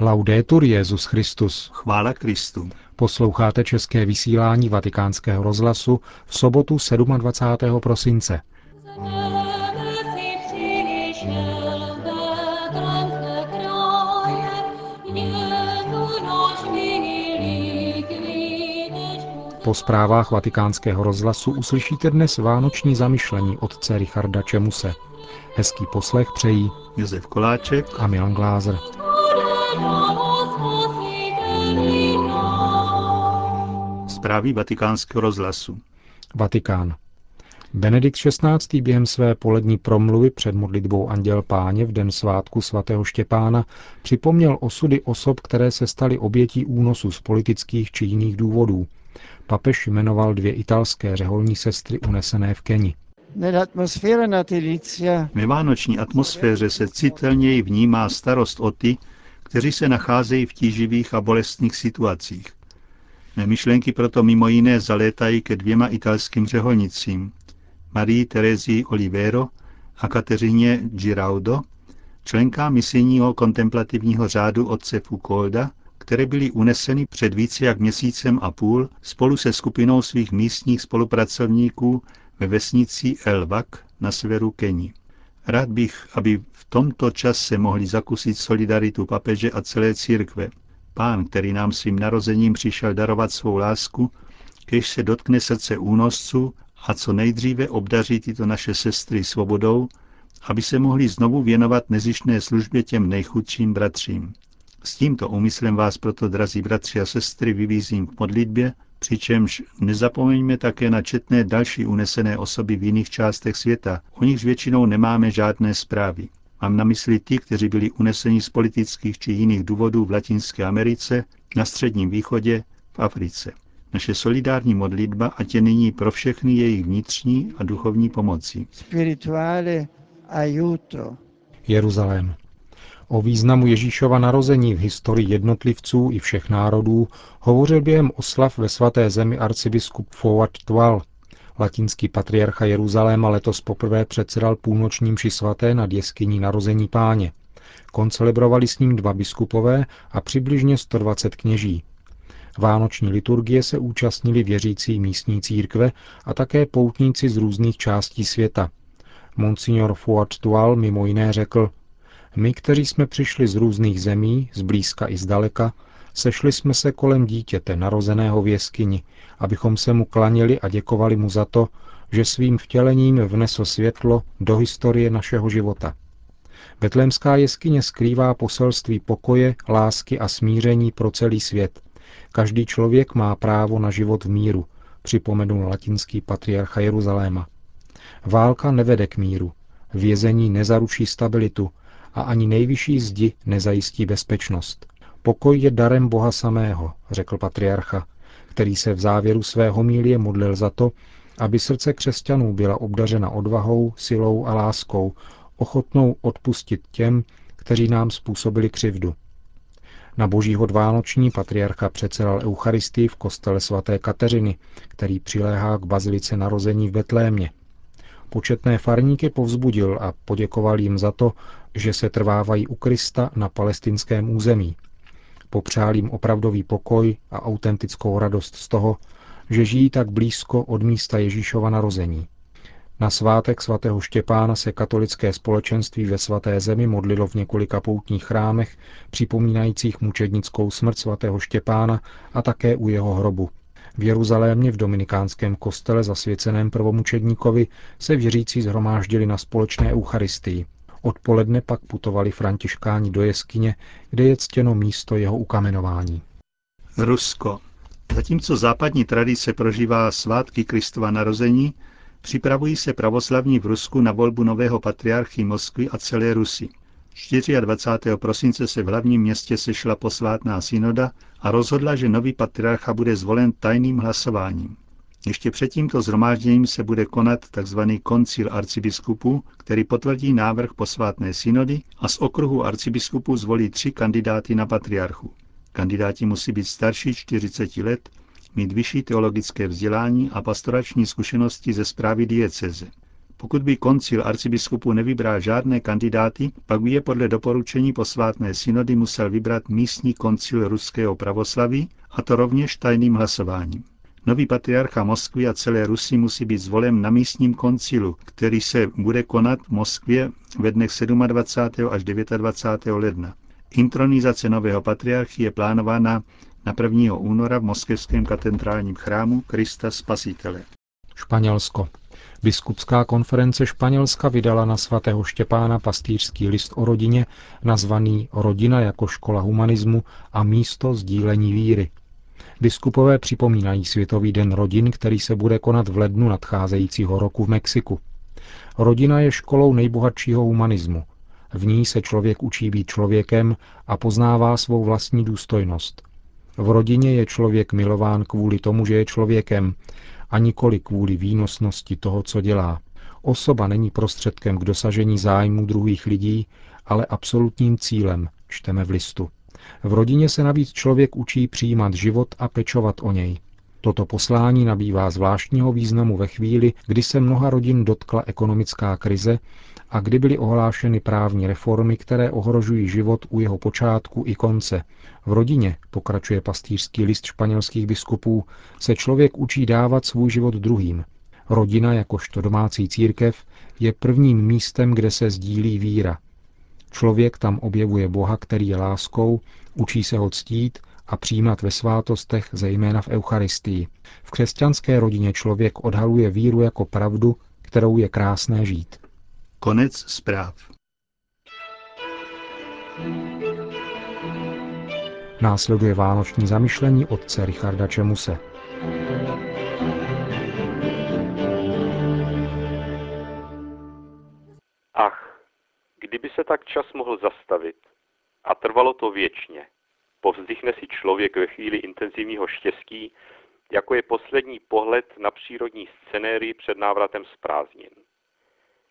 Laudetur Jezus Christus. Chvála Kristu. Posloucháte české vysílání Vatikánského rozhlasu v sobotu 27. prosince. Po zprávách vatikánského rozhlasu uslyšíte dnes vánoční zamyšlení otce Richarda Čemuse. Hezký poslech přejí Josef Koláček a Milan Glázer. Zprávy vatikánského rozhlasu. Vatikán. Benedikt XVI. během své polední promluvy před modlitbou Anděl Páně v den svátku svatého Štěpána připomněl osudy osob, které se staly obětí únosu z politických či jiných důvodů. Papež jmenoval dvě italské řeholní sestry unesené v Keni. Ve vánoční atmosféře se citelněji vnímá starost o ty, kteří se nacházejí v tíživých a bolestných situacích. Mé myšlenky proto mimo jiné zalétají ke dvěma italským řeholnicím, Marii Terezii Olivero a Kateřině Giraudo, členka misijního kontemplativního řádu otce Foucaulda, které byly uneseny před více jak měsícem a půl spolu se skupinou svých místních spolupracovníků ve vesnici Elvak na severu Keni. Rád bych, aby v tomto čase mohli zakusit solidaritu papeže a celé církve. Pán, který nám svým narozením přišel darovat svou lásku, kež se dotkne srdce únosců a co nejdříve obdaří tyto naše sestry svobodou, aby se mohli znovu věnovat nezištné službě těm nejchudším bratřím. S tímto úmyslem vás proto, drazí bratři a sestry, vyvízím k modlitbě, přičemž nezapomeňme také na četné další unesené osoby v jiných částech světa, o nichž většinou nemáme žádné zprávy. Mám na mysli ty, kteří byli uneseni z politických či jiných důvodů v Latinské Americe, na Středním východě, v Africe. Naše solidární modlitba a tě nyní pro všechny jejich vnitřní a duchovní pomoci. Spirituale aiuto. Jeruzalém. O významu Ježíšova narození v historii jednotlivců i všech národů hovořil během oslav ve svaté zemi arcibiskup Fouad Tual. Latinský patriarcha Jeruzaléma letos poprvé předsedal půlnočním ši svaté nad jeskyní narození páně. Koncelebrovali s ním dva biskupové a přibližně 120 kněží. Vánoční liturgie se účastnili věřící místní církve a také poutníci z různých částí světa. Monsignor Fuad Tual mimo jiné řekl, my, kteří jsme přišli z různých zemí, z blízka i z daleka, sešli jsme se kolem dítěte narozeného v jeskyni, abychom se mu klanili a děkovali mu za to, že svým vtělením vnesl světlo do historie našeho života. Betlémská jeskyně skrývá poselství pokoje, lásky a smíření pro celý svět. Každý člověk má právo na život v míru, připomenul latinský patriarcha Jeruzaléma. Válka nevede k míru, vězení nezaruší stabilitu, a ani nejvyšší zdi nezajistí bezpečnost. Pokoj je darem Boha samého, řekl patriarcha, který se v závěru své homílie modlil za to, aby srdce křesťanů byla obdařena odvahou, silou a láskou, ochotnou odpustit těm, kteří nám způsobili křivdu. Na božího dvánoční patriarcha předsedal Eucharistii v kostele svaté Kateřiny, který přiléhá k bazilice narození v Betlémě. Početné farníky povzbudil a poděkoval jim za to, že se trvávají u Krista na palestinském území. Popřál jim opravdový pokoj a autentickou radost z toho, že žijí tak blízko od místa Ježíšova narození. Na svátek svatého Štěpána se katolické společenství ve svaté zemi modlilo v několika poutních chrámech, připomínajících mučednickou smrt svatého Štěpána a také u jeho hrobu. V Jeruzalémě v dominikánském kostele zasvěceném prvomučedníkovi se věřící zhromáždili na společné eucharistii. Odpoledne pak putovali františkáni do jeskyně, kde je ctěno místo jeho ukamenování. Rusko. Zatímco západní tradice prožívá svátky Kristova narození, připravují se pravoslavní v Rusku na volbu nového patriarchy Moskvy a celé Rusy. 24. prosince se v hlavním městě sešla posvátná synoda a rozhodla, že nový patriarcha bude zvolen tajným hlasováním. Ještě před tímto zhromážděním se bude konat tzv. koncil arcibiskupů, který potvrdí návrh posvátné synody a z okruhu arcibiskupů zvolí tři kandidáty na patriarchu. Kandidáti musí být starší 40 let, mít vyšší teologické vzdělání a pastorační zkušenosti ze zprávy dieceze. Pokud by koncil arcibiskupu nevybral žádné kandidáty, pak by je podle doporučení posvátné synody musel vybrat místní koncil ruského pravoslaví, a to rovněž tajným hlasováním. Nový patriarcha Moskvy a celé Rusy musí být zvolen na místním koncilu, který se bude konat v Moskvě ve dnech 27. až 29. ledna. Intronizace nového patriarchy je plánována na 1. února v moskevském katedrálním chrámu Krista Spasitele. Španělsko. Biskupská konference Španělska vydala na svatého Štěpána pastýřský list o rodině, nazvaný Rodina jako škola humanismu a místo sdílení víry. Biskupové připomínají Světový den rodin, který se bude konat v lednu nadcházejícího roku v Mexiku. Rodina je školou nejbohatšího humanismu. V ní se člověk učí být člověkem a poznává svou vlastní důstojnost. V rodině je člověk milován kvůli tomu, že je člověkem, a nikoli kvůli výnosnosti toho, co dělá. Osoba není prostředkem k dosažení zájmu druhých lidí, ale absolutním cílem, čteme v listu. V rodině se navíc člověk učí přijímat život a pečovat o něj. Toto poslání nabývá zvláštního významu ve chvíli, kdy se mnoha rodin dotkla ekonomická krize a kdy byly ohlášeny právní reformy, které ohrožují život u jeho počátku i konce. V rodině, pokračuje pastýřský list španělských biskupů, se člověk učí dávat svůj život druhým. Rodina, jakožto domácí církev, je prvním místem, kde se sdílí víra. Člověk tam objevuje Boha, který je láskou, učí se ho ctít a přijímat ve svátostech, zejména v Eucharistii. V křesťanské rodině člověk odhaluje víru jako pravdu, kterou je krásné žít. Konec zpráv. Následuje vánoční zamyšlení otce Richarda Čemuse. Ach, kdyby se tak čas mohl zastavit a trvalo to věčně, povzdychne si člověk ve chvíli intenzivního štěstí, jako je poslední pohled na přírodní scenérii před návratem z prázdnin.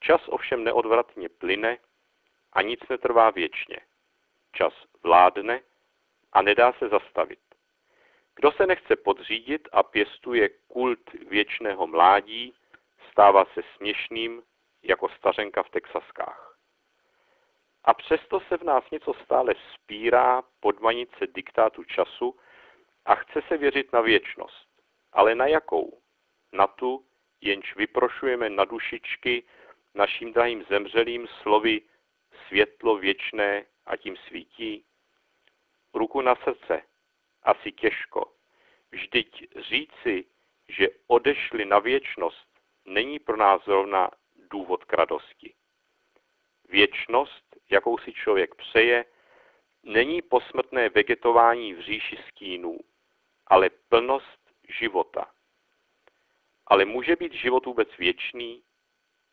Čas ovšem neodvratně plyne a nic netrvá věčně. Čas vládne a nedá se zastavit. Kdo se nechce podřídit a pěstuje kult věčného mládí, stává se směšným jako stařenka v Texaskách. A přesto se v nás něco stále spírá podmanit se diktátu času a chce se věřit na věčnost. Ale na jakou? Na tu, jenž vyprošujeme na dušičky naším drahým zemřelým slovy světlo věčné a tím svítí? Ruku na srdce, asi těžko. Vždyť říci, že odešli na věčnost, není pro nás zrovna důvod k radosti. Věčnost, jakou si člověk přeje, není posmrtné vegetování v říši stínů, ale plnost života. Ale může být život vůbec věčný?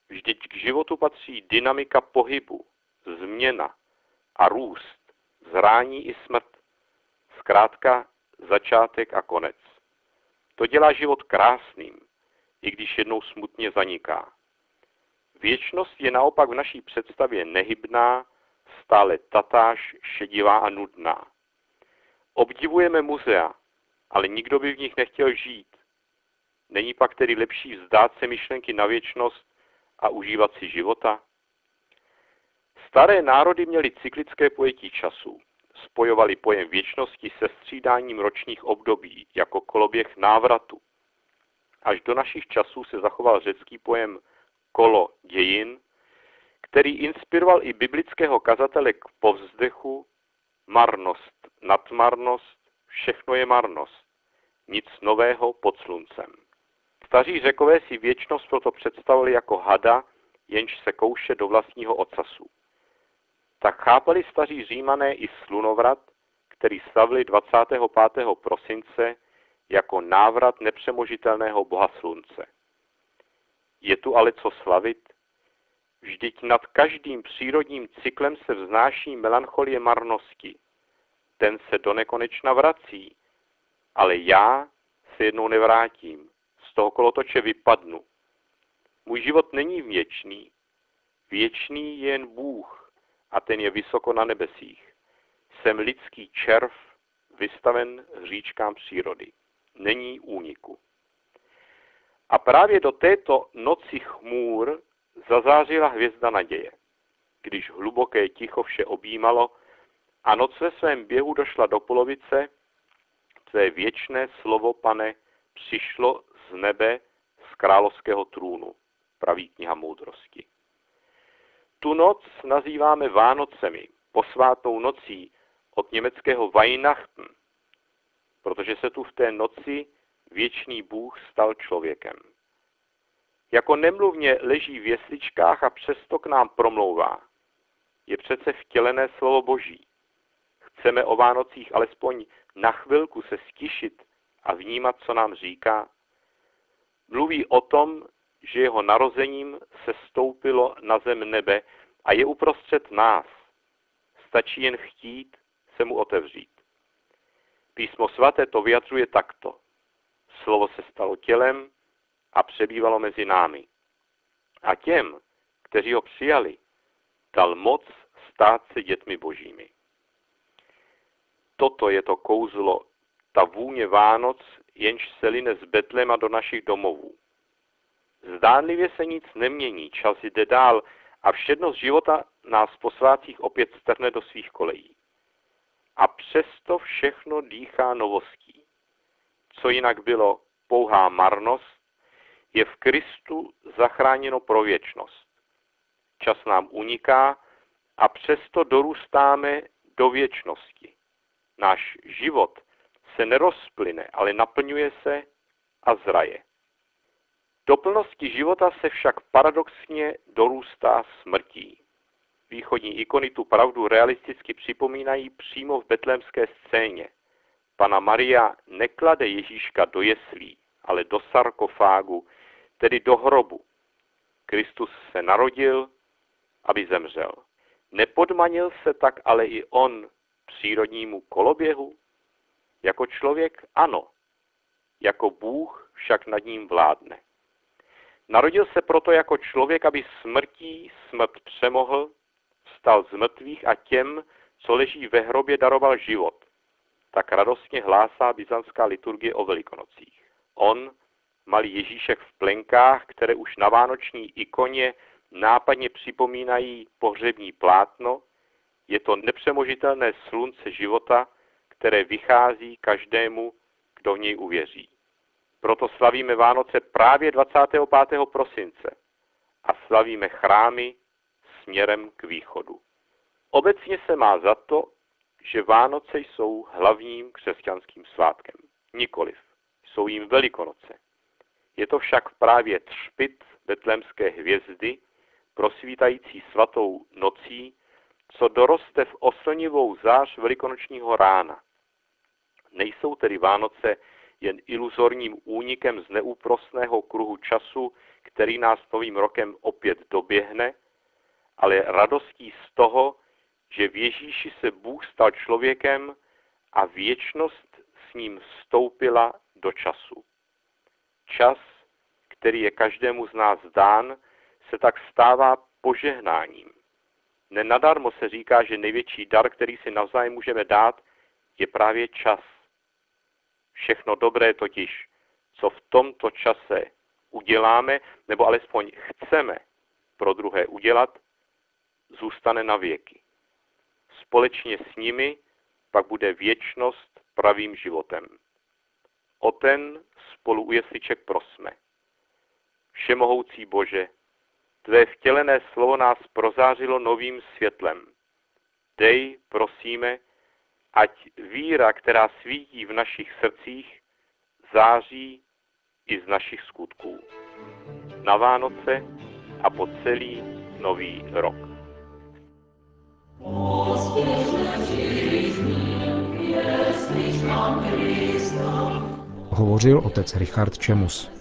Vždyť k životu patří dynamika pohybu, změna a růst, zrání i smrt. Zkrátka začátek a konec. To dělá život krásným, i když jednou smutně zaniká. Věčnost je naopak v naší představě nehybná, stále tatáž, šedivá a nudná. Obdivujeme muzea, ale nikdo by v nich nechtěl žít. Není pak tedy lepší vzdát se myšlenky na věčnost a užívat si života? Staré národy měly cyklické pojetí času. Spojovali pojem věčnosti se střídáním ročních období jako koloběh návratu. Až do našich časů se zachoval řecký pojem kolo dějin, který inspiroval i biblického kazatele k povzdechu marnost, nadmarnost, všechno je marnost, nic nového pod sluncem. Staří řekové si věčnost proto představili jako hada, jenž se kouše do vlastního ocasu. Tak chápali staří římané i slunovrat, který slavili 25. prosince jako návrat nepřemožitelného boha slunce. Je tu ale co slavit? Vždyť nad každým přírodním cyklem se vznáší melancholie marnosti. Ten se do nekonečna vrací, ale já se jednou nevrátím z toho kolotoče vypadnu. Můj život není věčný. Věčný je jen Bůh a ten je vysoko na nebesích. Jsem lidský červ, vystaven hříčkám přírody. Není úniku. A právě do této noci chmůr zazářila hvězda naděje. Když hluboké ticho vše objímalo a noc ve svém běhu došla do polovice, tvé věčné slovo, pane, přišlo z nebe z královského trůnu, praví kniha moudrosti. Tu noc nazýváme Vánocemi, posvátou nocí od německého Weihnachten, protože se tu v té noci věčný Bůh stal člověkem. Jako nemluvně leží v jesličkách a přesto k nám promlouvá. Je přece vtělené slovo Boží. Chceme o Vánocích alespoň na chvilku se stišit a vnímat, co nám říká. Mluví o tom, že jeho narozením se stoupilo na zem nebe a je uprostřed nás. Stačí jen chtít se mu otevřít. Písmo svaté to vyjadřuje takto. Slovo se stalo tělem a přebývalo mezi námi. A těm, kteří ho přijali, dal moc stát se dětmi božími. Toto je to kouzlo, ta vůně Vánoc, jenž se line z Betlema do našich domovů. Zdánlivě se nic nemění, čas jde dál a všednost života nás po svátcích opět strhne do svých kolejí. A přesto všechno dýchá novostí. Co jinak bylo pouhá marnost, je v Kristu zachráněno pro věčnost. Čas nám uniká a přesto dorůstáme do věčnosti. Náš život se nerozplyne, ale naplňuje se a zraje. Do plnosti života se však paradoxně dorůstá smrtí. Východní ikony tu pravdu realisticky připomínají přímo v betlémské scéně. Pana Maria neklade Ježíška do jeslí, ale do sarkofágu, tedy do hrobu. Kristus se narodil, aby zemřel. Nepodmanil se tak ale i on přírodnímu koloběhu? Jako člověk ano, jako Bůh však nad ním vládne. Narodil se proto jako člověk, aby smrtí smrt přemohl, vstal z mrtvých a těm, co leží ve hrobě, daroval život. Tak radostně hlásá byzantská liturgie o velikonocích. On, malý Ježíšek v plenkách, které už na vánoční ikoně nápadně připomínají pohřební plátno, je to nepřemožitelné slunce života, které vychází každému, kdo v něj uvěří. Proto slavíme Vánoce právě 25. prosince a slavíme chrámy směrem k východu. Obecně se má za to, že Vánoce jsou hlavním křesťanským svátkem. Nikoliv. Jsou jim Velikonoce. Je to však právě třpit betlémské hvězdy, prosvítající svatou nocí, co doroste v oslnivou zář velikonočního rána. Nejsou tedy Vánoce jen iluzorním únikem z neúprosného kruhu času, který nás novým rokem opět doběhne, ale radostí z toho, že v Ježíši se Bůh stal člověkem a věčnost s ním vstoupila do času. Čas, který je každému z nás dán, se tak stává požehnáním. Nenadarmo se říká, že největší dar, který si navzájem můžeme dát, je právě čas. Všechno dobré totiž, co v tomto čase uděláme, nebo alespoň chceme pro druhé udělat, zůstane na věky. Společně s nimi pak bude věčnost pravým životem. O ten spolu u jesliček prosme. Všemohoucí Bože, Tvé vtělené slovo nás prozářilo novým světlem. Dej, prosíme, ať víra, která svítí v našich srdcích, září i z našich skutků. Na Vánoce a po celý nový rok. Hovořil otec Richard Čemus.